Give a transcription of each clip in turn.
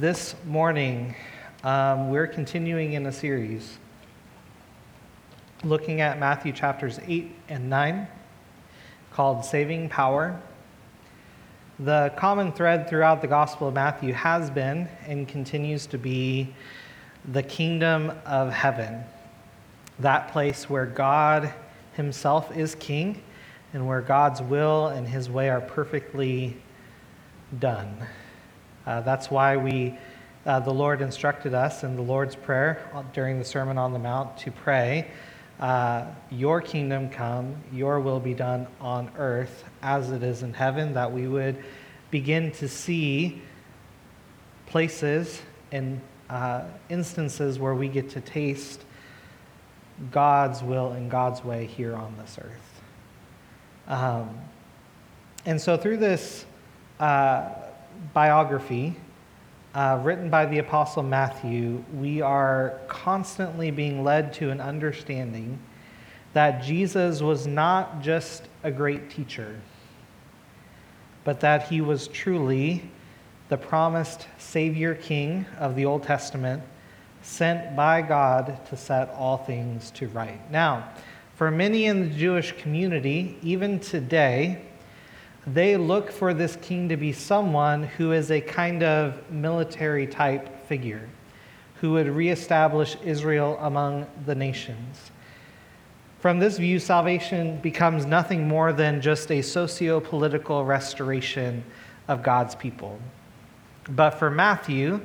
this morning um, we're continuing in a series looking at Matthew chapters 8 and 9 called Saving Power. The common thread throughout the Gospel of Matthew has been and continues to be the kingdom of heaven, that place where God Himself is king and where God's will and His way are perfectly done. Uh, that's why we, uh, the Lord instructed us in the Lord's Prayer during the Sermon on the Mount to pray, uh, Your kingdom come, Your will be done on earth as it is in heaven, that we would begin to see places and uh, instances where we get to taste God's will and God's way here on this earth. Um, and so through this, uh, biography uh, written by the Apostle Matthew, we are constantly being led to an understanding that Jesus was not just a great teacher, but that he was truly the promised Savior King of the Old Testament, sent by God to set all things to right. Now, for many in the Jewish community, even today, they look for this king to be someone who is a kind of military type figure, who would reestablish Israel among the nations. From this view, salvation becomes nothing more than just a socio political restoration of God's people. But for Matthew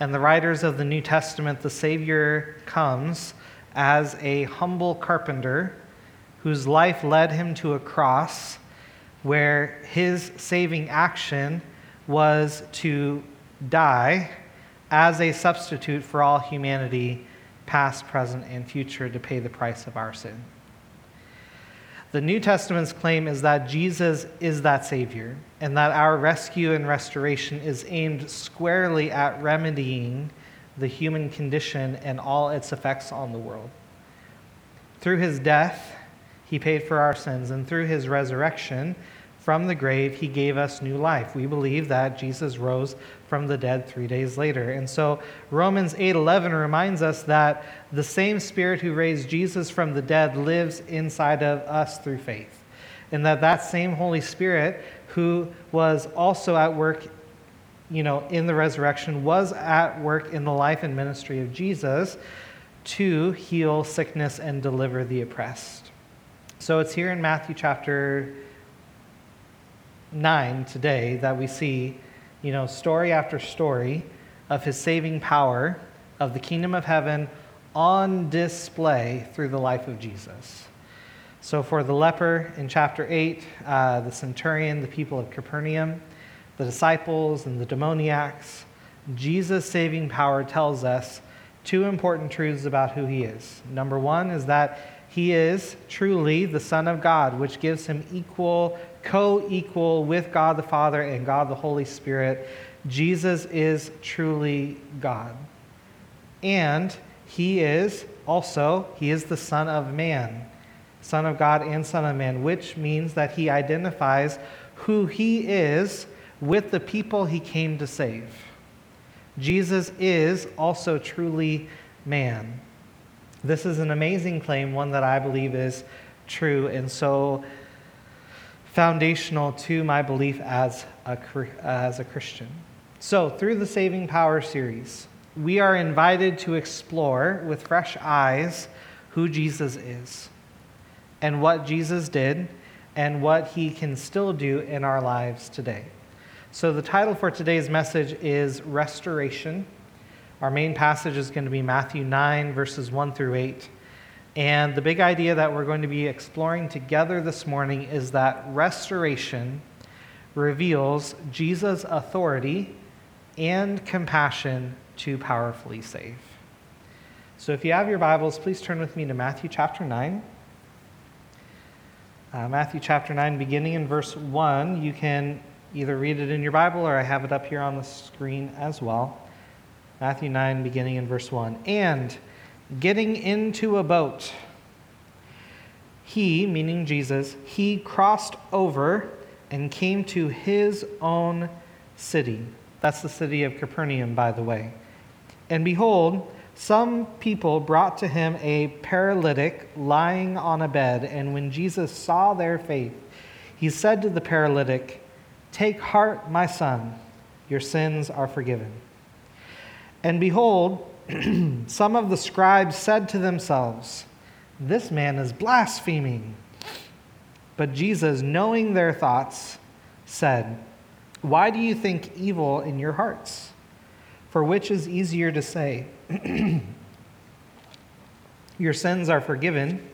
and the writers of the New Testament, the Savior comes as a humble carpenter whose life led him to a cross where his saving action was to die as a substitute for all humanity, past, present, and future, to pay the price of our sin. The New Testament's claim is that Jesus is that Savior, and that our rescue and restoration is aimed squarely at remedying the human condition and all its effects on the world. Through his death, he paid for our sins, and through his resurrection, from the grave, he gave us new life. We believe that Jesus rose from the dead three days later. And so Romans 8:11 reminds us that the same Spirit who raised Jesus from the dead lives inside of us through faith. And that that same Holy Spirit who was also at work you know, in the resurrection was at work in the life and ministry of Jesus to heal sickness and deliver the oppressed. So it's here in Matthew chapter 9 today that we see, you know, story after story of his saving power of the kingdom of heaven on display through the life of Jesus. So, for the leper in chapter 8, uh, the centurion, the people of Capernaum, the disciples, and the demoniacs, Jesus' saving power tells us two important truths about who he is. Number one is that he is truly the Son of God, which gives him equal co equal with God the Father and God the Holy Spirit. Jesus is truly God. And he is also, he is the Son of Man, Son of God and Son of Man, which means that he identifies who he is with the people he came to save. Jesus is also truly man. This is an amazing claim, one that I believe is true. And so foundational to my belief as a, as a Christian. So, through the Saving Power series, we are invited to explore with fresh eyes who Jesus is and what Jesus did and what he can still do in our lives today. So, the title for today's message is Restoration. Our main passage is going to be Matthew 9, verses 1 through 8. And the big idea that we're going to be exploring together this morning is that restoration reveals Jesus' authority and compassion to powerfully save. So if you have your Bibles, please turn with me to Matthew chapter 9. Uh, Matthew chapter 9, beginning in verse 1. You can either read it in your Bible or I have it up here on the screen as well. Matthew 9, beginning in verse 1. And getting into a boat. He, meaning Jesus, he crossed over and came to his own city. That's the city of Capernaum, by the way. And behold, some people brought to him a paralytic lying on a bed. And when Jesus saw their faith, he said to the paralytic, Take heart, my son, your sins are forgiven. And behold, some of the scribes said to themselves, This man is blaspheming. But Jesus, knowing their thoughts, said, Why do you think evil in your hearts? For which is easier to say, Your sins are forgiven,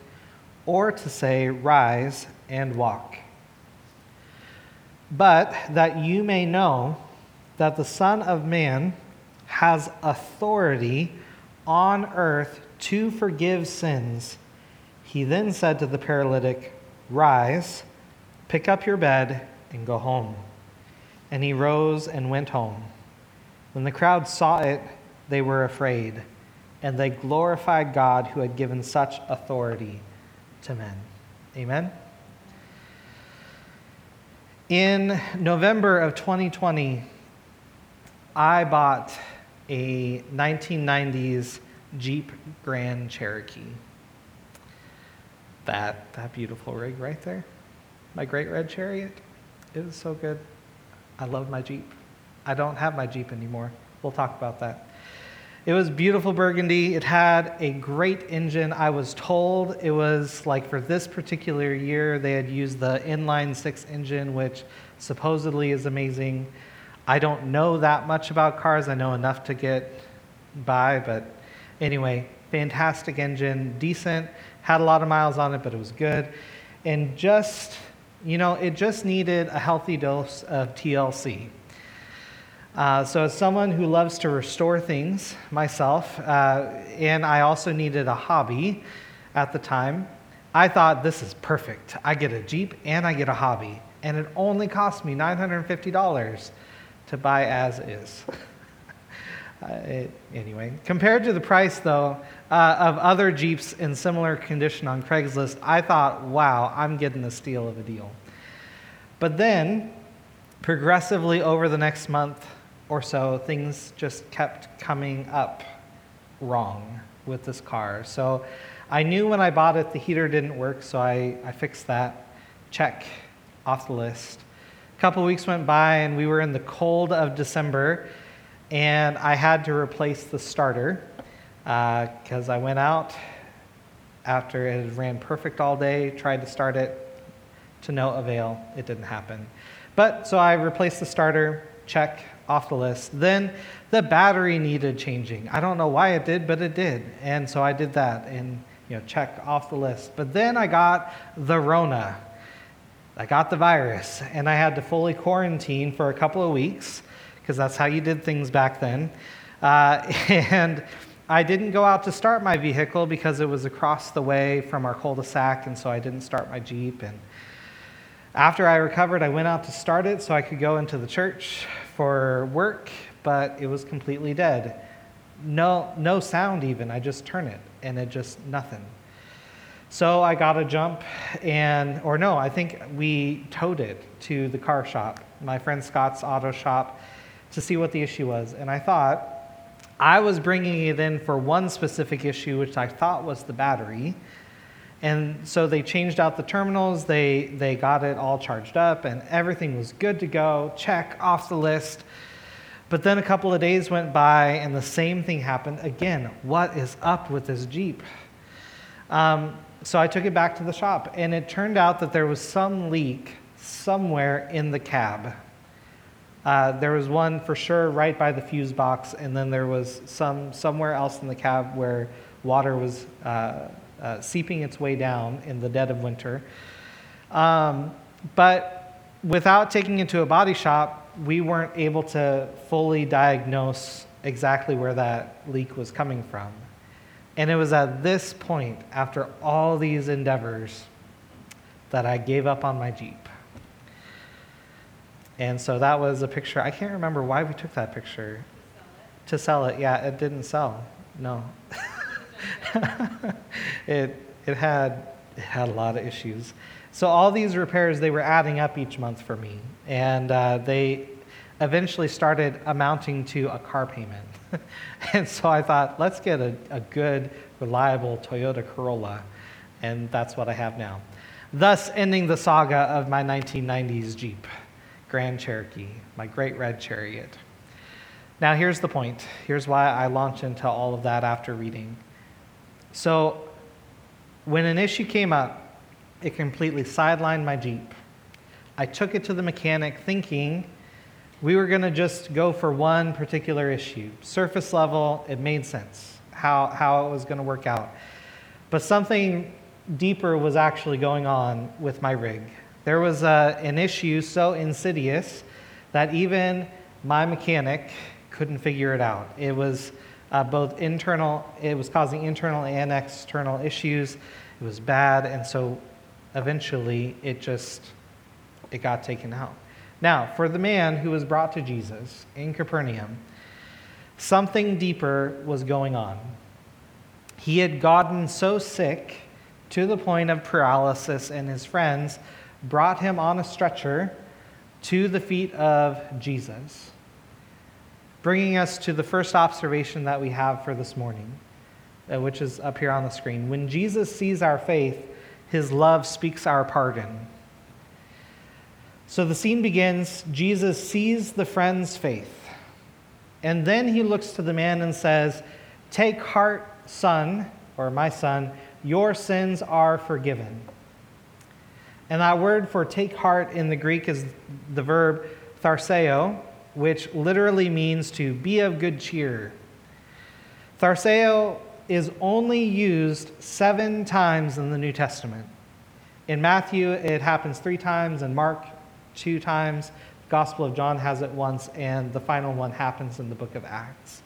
or to say, Rise and walk? But that you may know that the Son of Man has authority on earth to forgive sins, he then said to the paralytic, Rise, pick up your bed, and go home. And he rose and went home. When the crowd saw it, they were afraid, and they glorified God who had given such authority to men. Amen. In November of 2020, I bought a 1990s Jeep Grand Cherokee. That, that beautiful rig right there. My great red chariot. It was so good. I love my Jeep. I don't have my Jeep anymore. We'll talk about that. It was beautiful burgundy. It had a great engine. I was told it was like for this particular year, they had used the inline six engine, which supposedly is amazing. I don't know that much about cars. I know enough to get by, but anyway, fantastic engine, decent, had a lot of miles on it, but it was good. And just, you know, it just needed a healthy dose of TLC. Uh, so, as someone who loves to restore things myself, uh, and I also needed a hobby at the time, I thought this is perfect. I get a Jeep and I get a hobby, and it only cost me $950 to buy as is. uh, it, anyway, compared to the price, though, uh, of other Jeeps in similar condition on Craigslist, I thought, wow, I'm getting a steal of a deal. But then, progressively over the next month or so, things just kept coming up wrong with this car. So I knew when I bought it the heater didn't work, so I, I fixed that. Check off the list couple weeks went by and we were in the cold of December, and I had to replace the starter because uh, I went out after it had ran perfect all day, tried to start it to no avail. It didn't happen. But so I replaced the starter, check off the list. Then the battery needed changing. I don't know why it did, but it did. And so I did that and you know check off the list. But then I got the Rona. I got the virus and I had to fully quarantine for a couple of weeks because that's how you did things back then. Uh, and I didn't go out to start my vehicle because it was across the way from our cul de sac, and so I didn't start my Jeep. And after I recovered, I went out to start it so I could go into the church for work, but it was completely dead. No, no sound even. I just turn it, and it just nothing. So I got a jump, and, or no, I think we towed it to the car shop, my friend Scott's auto shop, to see what the issue was. And I thought I was bringing it in for one specific issue, which I thought was the battery. And so they changed out the terminals, they, they got it all charged up, and everything was good to go. Check off the list. But then a couple of days went by, and the same thing happened again. What is up with this Jeep? Um, so I took it back to the shop, and it turned out that there was some leak somewhere in the cab. Uh, there was one for sure right by the fuse box, and then there was some somewhere else in the cab where water was uh, uh, seeping its way down in the dead of winter. Um, but without taking it to a body shop, we weren't able to fully diagnose exactly where that leak was coming from. And it was at this point, after all these endeavors, that I gave up on my Jeep. And so that was a picture. I can't remember why we took that picture. To sell it, yeah, it didn't sell. No. it, it, had, it had a lot of issues. So all these repairs, they were adding up each month for me. And uh, they, eventually started amounting to a car payment. and so I thought, let's get a, a good, reliable Toyota Corolla. And that's what I have now. Thus, ending the saga of my 1990s Jeep, Grand Cherokee, my great red chariot. Now, here's the point. Here's why I launch into all of that after reading. So, when an issue came up, it completely sidelined my Jeep. I took it to the mechanic thinking we were going to just go for one particular issue. Surface level, it made sense how, how it was going to work out. But something deeper was actually going on with my rig. There was a, an issue so insidious that even my mechanic couldn't figure it out. It was uh, both internal, it was causing internal and external issues. It was bad, and so eventually it just it got taken out. Now, for the man who was brought to Jesus in Capernaum, something deeper was going on. He had gotten so sick to the point of paralysis, and his friends brought him on a stretcher to the feet of Jesus, bringing us to the first observation that we have for this morning, uh, which is up here on the screen. When Jesus sees our faith, his love speaks our pardon. So the scene begins Jesus sees the friend's faith. And then he looks to the man and says, Take heart, son, or my son, your sins are forgiven. And that word for take heart in the Greek is the verb tharseo, which literally means to be of good cheer. Tharseo is only used seven times in the New Testament. In Matthew, it happens three times, in Mark, two times. The Gospel of John has it once, and the final one happens in the book of Acts.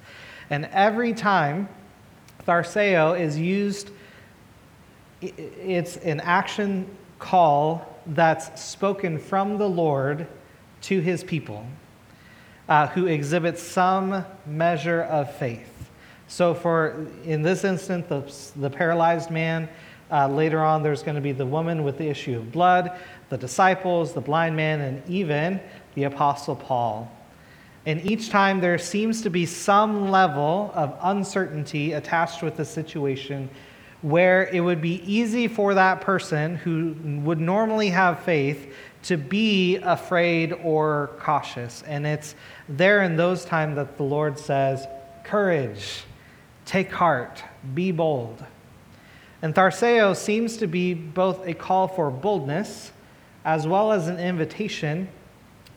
And every time tharseo is used, it's an action call that's spoken from the Lord to his people uh, who exhibit some measure of faith. So, for in this instance, the, the paralyzed man, uh, later on, there's going to be the woman with the issue of blood the disciples, the blind man, and even the Apostle Paul. And each time there seems to be some level of uncertainty attached with the situation where it would be easy for that person who would normally have faith to be afraid or cautious. And it's there in those times that the Lord says, Courage, take heart, be bold. And Tharseo seems to be both a call for boldness as well as an invitation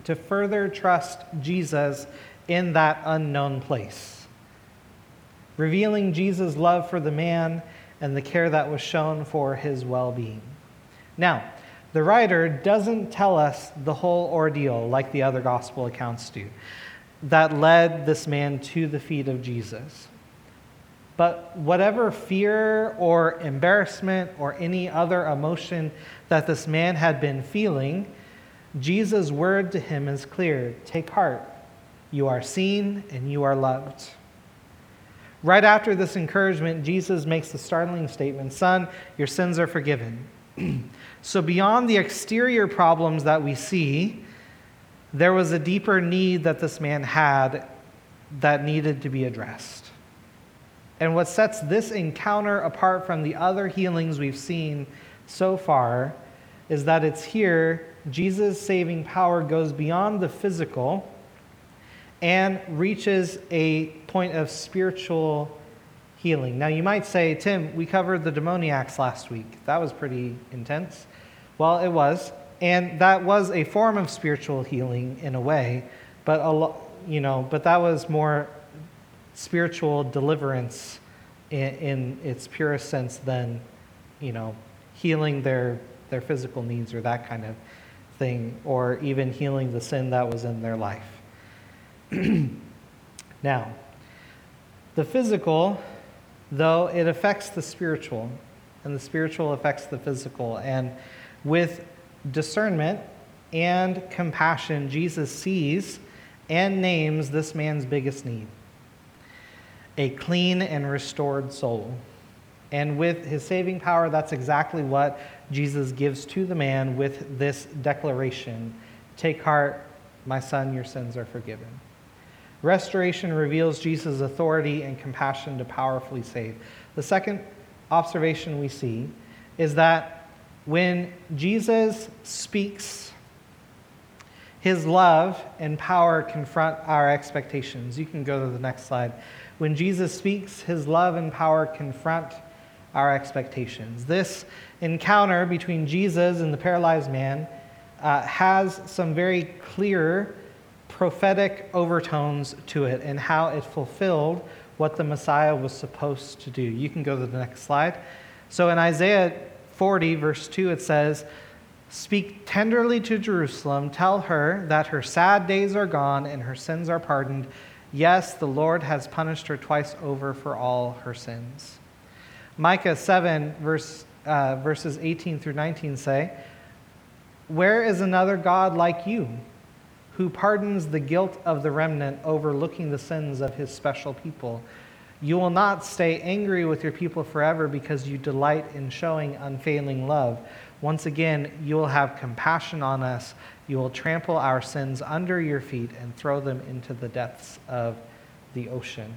to further trust Jesus in that unknown place, revealing Jesus' love for the man and the care that was shown for his well being. Now, the writer doesn't tell us the whole ordeal like the other gospel accounts do that led this man to the feet of Jesus. But whatever fear or embarrassment or any other emotion that this man had been feeling, Jesus' word to him is clear Take heart, you are seen and you are loved. Right after this encouragement, Jesus makes the startling statement Son, your sins are forgiven. so, beyond the exterior problems that we see, there was a deeper need that this man had that needed to be addressed. And what sets this encounter apart from the other healings we've seen so far is that it's here Jesus' saving power goes beyond the physical and reaches a point of spiritual healing. Now, you might say, Tim, we covered the demoniacs last week. That was pretty intense. Well, it was. And that was a form of spiritual healing in a way, but a lo- you know, but that was more spiritual deliverance in, in its purest sense than, you know, healing their, their physical needs or that kind of thing, or even healing the sin that was in their life. now, the physical, though, it affects the spiritual, and the spiritual affects the physical. And with discernment and compassion, Jesus sees and names this man's biggest need a clean and restored soul. And with his saving power, that's exactly what Jesus gives to the man with this declaration Take heart, My son, your sins are forgiven. Restoration reveals Jesus' authority and compassion to powerfully save. The second observation we see is that when Jesus speaks, his love and power confront our expectations. You can go to the next slide. When Jesus speaks, his love and power confront our expectations. This encounter between Jesus and the paralyzed man uh, has some very clear prophetic overtones to it and how it fulfilled what the Messiah was supposed to do. You can go to the next slide. So in Isaiah 40, verse 2, it says, Speak tenderly to Jerusalem, tell her that her sad days are gone and her sins are pardoned. Yes, the Lord has punished her twice over for all her sins. Micah 7, verse, uh, verses 18 through 19 say, Where is another God like you, who pardons the guilt of the remnant, overlooking the sins of his special people? You will not stay angry with your people forever because you delight in showing unfailing love. Once again, you will have compassion on us. You will trample our sins under your feet and throw them into the depths of the ocean.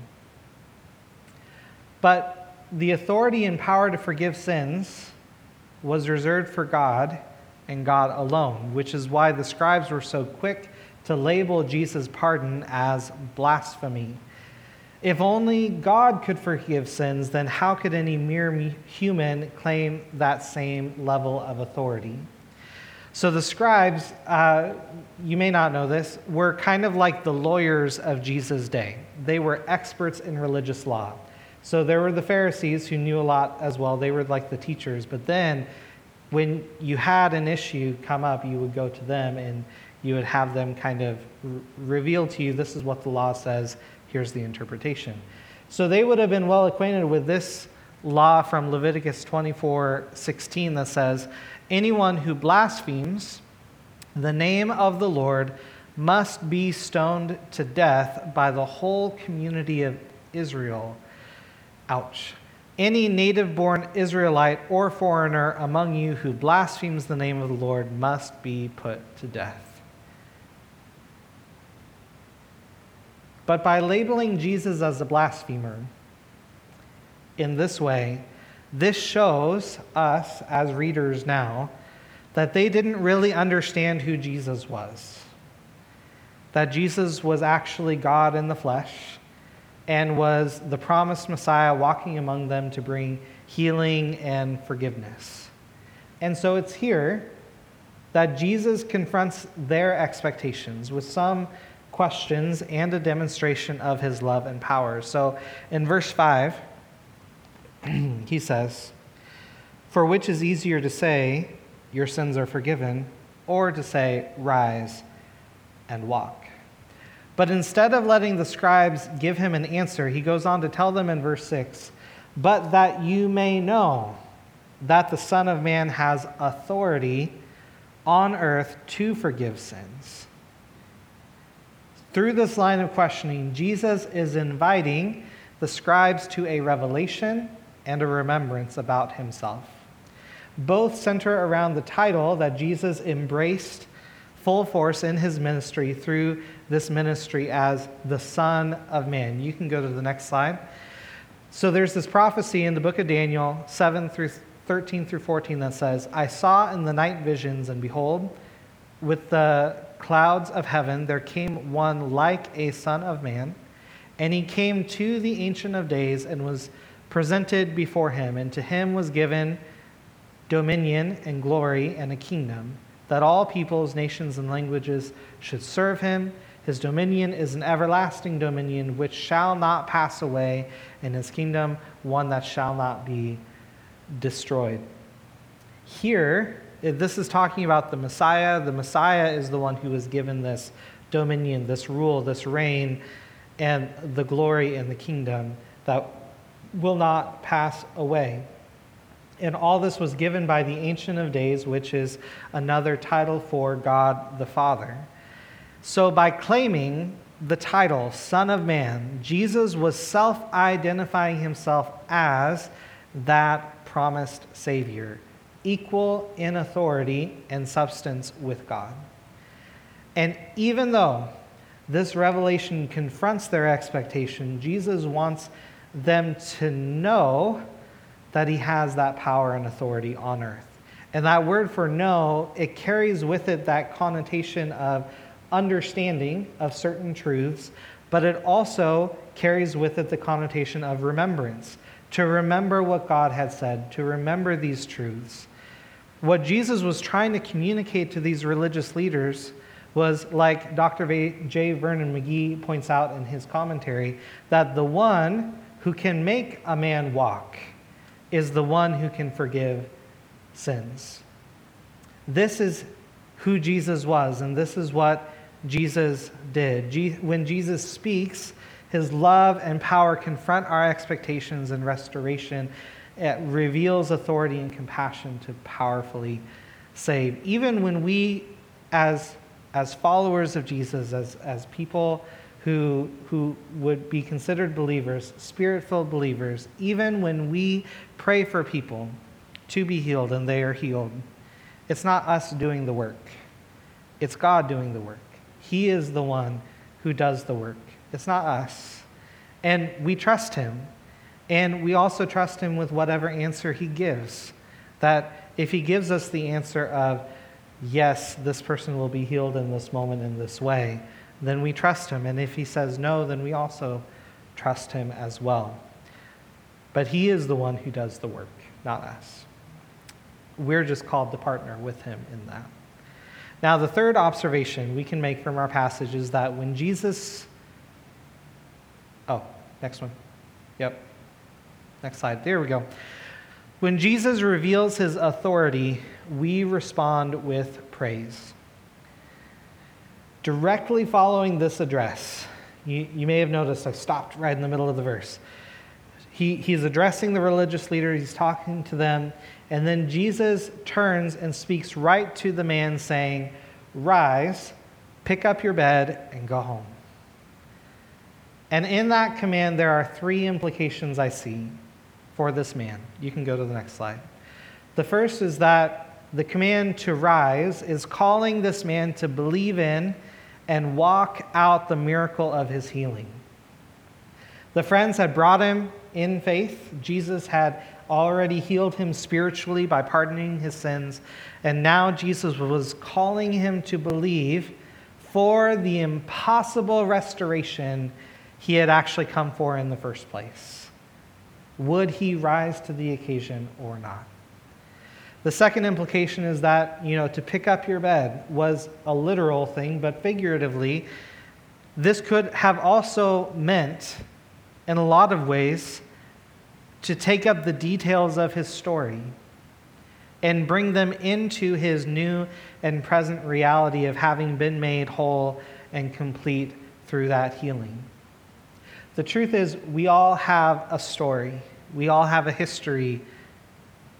But the authority and power to forgive sins was reserved for God and God alone, which is why the scribes were so quick to label Jesus' pardon as blasphemy. If only God could forgive sins, then how could any mere human claim that same level of authority? So the scribes, uh, you may not know this, were kind of like the lawyers of Jesus' day. They were experts in religious law. So there were the Pharisees who knew a lot as well. They were like the teachers. But then when you had an issue come up, you would go to them and you would have them kind of r- reveal to you this is what the law says, here's the interpretation. So they would have been well acquainted with this law from Leviticus 24 16 that says, Anyone who blasphemes the name of the Lord must be stoned to death by the whole community of Israel. Ouch. Any native born Israelite or foreigner among you who blasphemes the name of the Lord must be put to death. But by labeling Jesus as a blasphemer in this way, this shows us as readers now that they didn't really understand who Jesus was. That Jesus was actually God in the flesh and was the promised Messiah walking among them to bring healing and forgiveness. And so it's here that Jesus confronts their expectations with some questions and a demonstration of his love and power. So in verse 5, he says, For which is easier to say, Your sins are forgiven, or to say, Rise and walk? But instead of letting the scribes give him an answer, he goes on to tell them in verse 6 But that you may know that the Son of Man has authority on earth to forgive sins. Through this line of questioning, Jesus is inviting the scribes to a revelation and a remembrance about himself. Both center around the title that Jesus embraced full force in his ministry through this ministry as the Son of Man. You can go to the next slide. So there's this prophecy in the book of Daniel 7 through 13 through 14 that says, I saw in the night visions, and behold, with the clouds of heaven there came one like a Son of Man, and he came to the Ancient of Days and was presented before him, and to him was given dominion and glory and a kingdom that all peoples, nations, and languages should serve him. His dominion is an everlasting dominion which shall not pass away, and his kingdom one that shall not be destroyed. Here, this is talking about the Messiah. The Messiah is the one who is given this dominion, this rule, this reign, and the glory and the kingdom that will not pass away. And all this was given by the Ancient of Days, which is another title for God the Father. So, by claiming the title Son of Man, Jesus was self identifying himself as that promised Savior, equal in authority and substance with God. And even though this revelation confronts their expectation, Jesus wants them to know that he has that power and authority on earth. And that word for know, it carries with it that connotation of understanding of certain truths, but it also carries with it the connotation of remembrance. To remember what God had said, to remember these truths. What Jesus was trying to communicate to these religious leaders was like Dr. J. Vernon McGee points out in his commentary that the one who can make a man walk is the one who can forgive sins. This is who Jesus was, and this is what Jesus did. When Jesus speaks, his love and power confront our expectations and restoration. It reveals authority and compassion to powerfully save. Even when we, as, as followers of Jesus, as, as people who, who would be considered believers, spirit filled believers, even when we pray for people to be healed and they are healed, it's not us doing the work, it's God doing the work. He is the one who does the work, it's not us. And we trust Him. And we also trust Him with whatever answer He gives. That if He gives us the answer of, yes, this person will be healed in this moment in this way, then we trust Him. And if He says no, then we also trust Him as well. But He is the one who does the work, not us. We're just called to partner with him in that. Now, the third observation we can make from our passage is that when Jesus. Oh, next one. Yep. Next slide. There we go. When Jesus reveals his authority, we respond with praise. Directly following this address, you, you may have noticed I stopped right in the middle of the verse. He, he's addressing the religious leaders, he's talking to them, and then Jesus turns and speaks right to the man, saying, Rise, pick up your bed, and go home. And in that command, there are three implications I see for this man. You can go to the next slide. The first is that the command to rise is calling this man to believe in and walk out the miracle of his healing. The friends had brought him in faith. Jesus had already healed him spiritually by pardoning his sins. And now Jesus was calling him to believe for the impossible restoration he had actually come for in the first place. Would he rise to the occasion or not? The second implication is that, you know, to pick up your bed was a literal thing, but figuratively, this could have also meant, in a lot of ways, to take up the details of his story and bring them into his new and present reality of having been made whole and complete through that healing. The truth is, we all have a story, we all have a history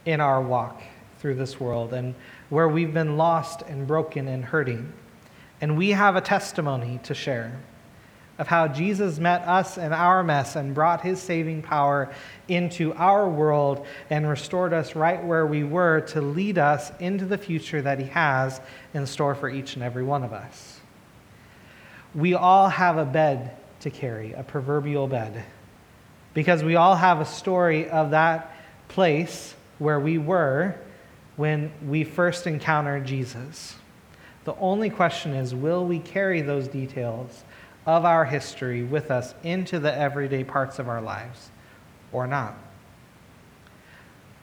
in our walk through this world and where we've been lost and broken and hurting. And we have a testimony to share of how Jesus met us in our mess and brought his saving power into our world and restored us right where we were to lead us into the future that he has in store for each and every one of us. We all have a bed to carry, a proverbial bed, because we all have a story of that place where we were when we first encounter Jesus. The only question is will we carry those details? of our history with us into the everyday parts of our lives or not.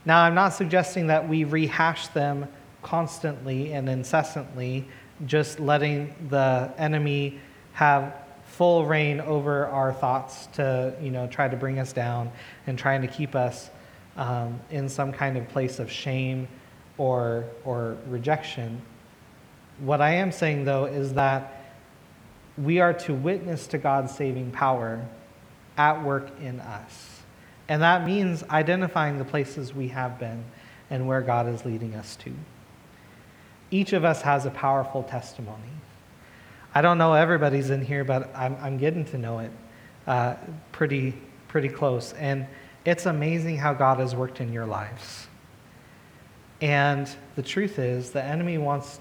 Now, I'm not suggesting that we rehash them constantly and incessantly, just letting the enemy have full reign over our thoughts to, you know, try to bring us down and trying to keep us um, in some kind of place of shame or, or rejection. What I am saying, though, is that we are to witness to God's saving power at work in us. And that means identifying the places we have been and where God is leading us to. Each of us has a powerful testimony. I don't know everybody's in here, but I'm, I'm getting to know it uh, pretty, pretty close. And it's amazing how God has worked in your lives. And the truth is, the enemy wants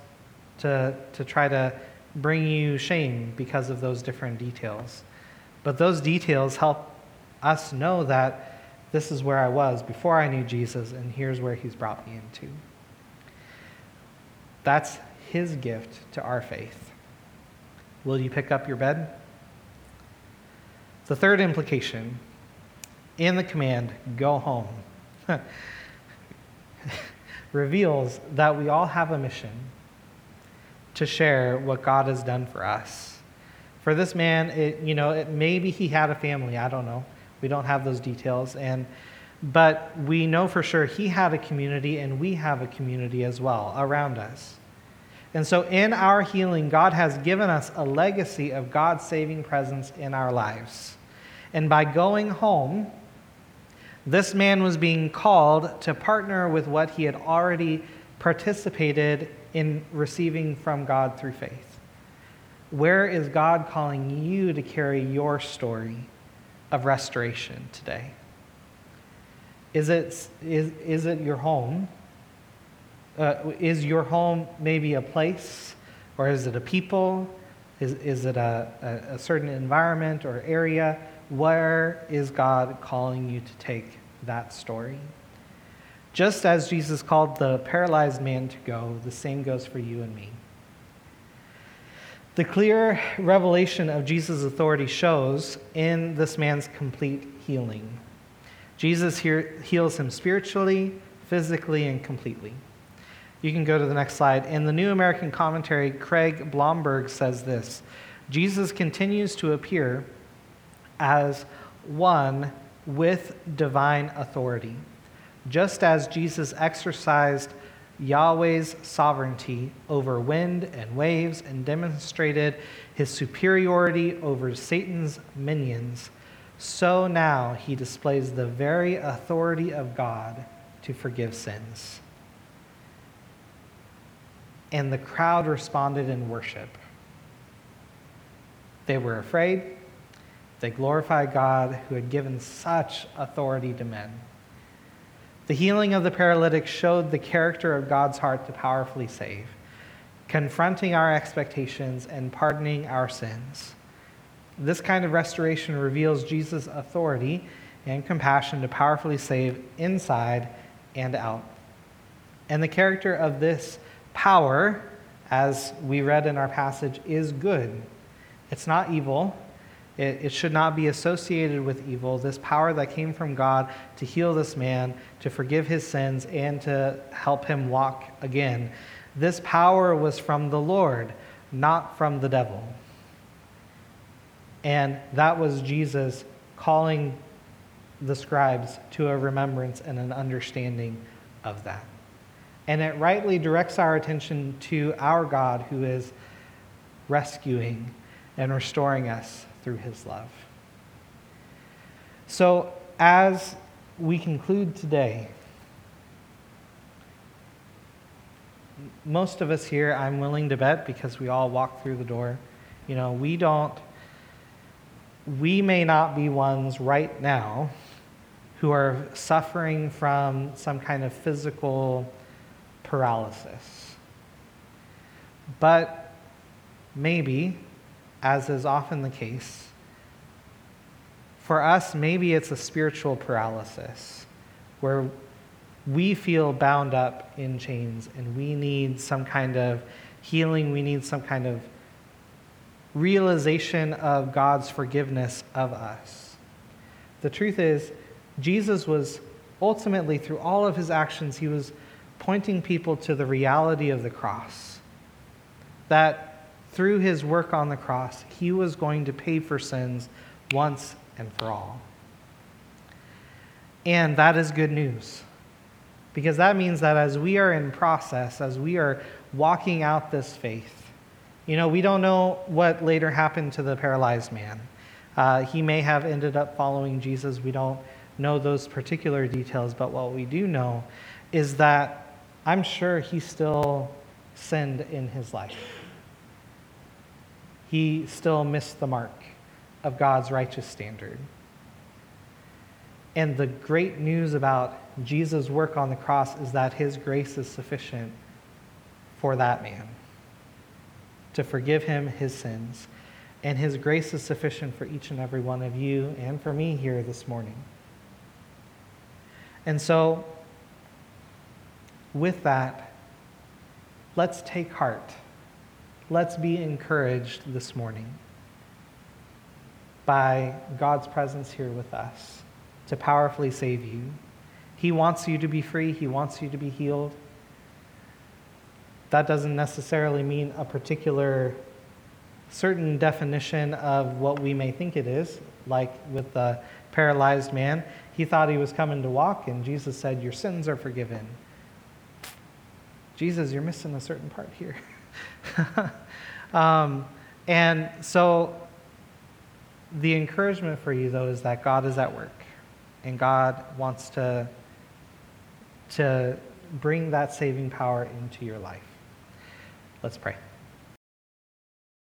to, to try to bring you shame because of those different details. But those details help us know that this is where I was before I knew Jesus, and here's where he's brought me into. That's his gift to our faith. Will you pick up your bed? The third implication in the command, go home, reveals that we all have a mission to share what God has done for us. For this man, it, you know, it, maybe he had a family. I don't know. We don't have those details. And, but we know for sure he had a community, and we have a community as well around us. And so, in our healing, God has given us a legacy of God's saving presence in our lives. And by going home, this man was being called to partner with what he had already participated in receiving from God through faith. Where is God calling you to carry your story of restoration today? Is it, is, is it your home? Uh, is your home maybe a place, or is it a people? Is, is it a, a, a certain environment or area? Where is God calling you to take that story? Just as Jesus called the paralyzed man to go, the same goes for you and me. The clear revelation of Jesus' authority shows in this man's complete healing. Jesus here heals him spiritually, physically, and completely. You can go to the next slide. In the New American Commentary, Craig Blomberg says this Jesus continues to appear as one with divine authority. Just as Jesus exercised Yahweh's sovereignty over wind and waves and demonstrated his superiority over Satan's minions, so now he displays the very authority of God to forgive sins. And the crowd responded in worship. They were afraid, they glorified God who had given such authority to men. The healing of the paralytic showed the character of God's heart to powerfully save, confronting our expectations and pardoning our sins. This kind of restoration reveals Jesus' authority and compassion to powerfully save inside and out. And the character of this power, as we read in our passage, is good. It's not evil, it, it should not be associated with evil. This power that came from God to heal this man, to forgive his sins, and to help him walk again. This power was from the Lord, not from the devil. And that was Jesus calling the scribes to a remembrance and an understanding of that. And it rightly directs our attention to our God who is rescuing and restoring us through his love. So, as we conclude today, most of us here, I'm willing to bet, because we all walk through the door, you know, we don't, we may not be ones right now who are suffering from some kind of physical paralysis. But maybe as is often the case, for us, maybe it's a spiritual paralysis where we feel bound up in chains and we need some kind of healing, we need some kind of realization of God's forgiveness of us. The truth is, Jesus was ultimately, through all of his actions, he was pointing people to the reality of the cross. That through his work on the cross, he was going to pay for sins once and for all. And that is good news. Because that means that as we are in process, as we are walking out this faith, you know, we don't know what later happened to the paralyzed man. Uh, he may have ended up following Jesus. We don't know those particular details, but what we do know is that I'm sure he still sinned in his life he still missed the mark of God's righteous standard. And the great news about Jesus' work on the cross is that his grace is sufficient for that man to forgive him his sins. And his grace is sufficient for each and every one of you and for me here this morning. And so, with that, let's take heart. Let's be encouraged this morning by God's presence here with us to powerfully save you. He wants you to be free, He wants you to be healed. That doesn't necessarily mean a particular certain definition of what we may think it is, like with the paralyzed man. He thought he was coming to walk, and Jesus said, Your sins are forgiven. Jesus, you're missing a certain part here. um, and so the encouragement for you, though, is that God is at work, and God wants to, to bring that saving power into your life. Let's pray.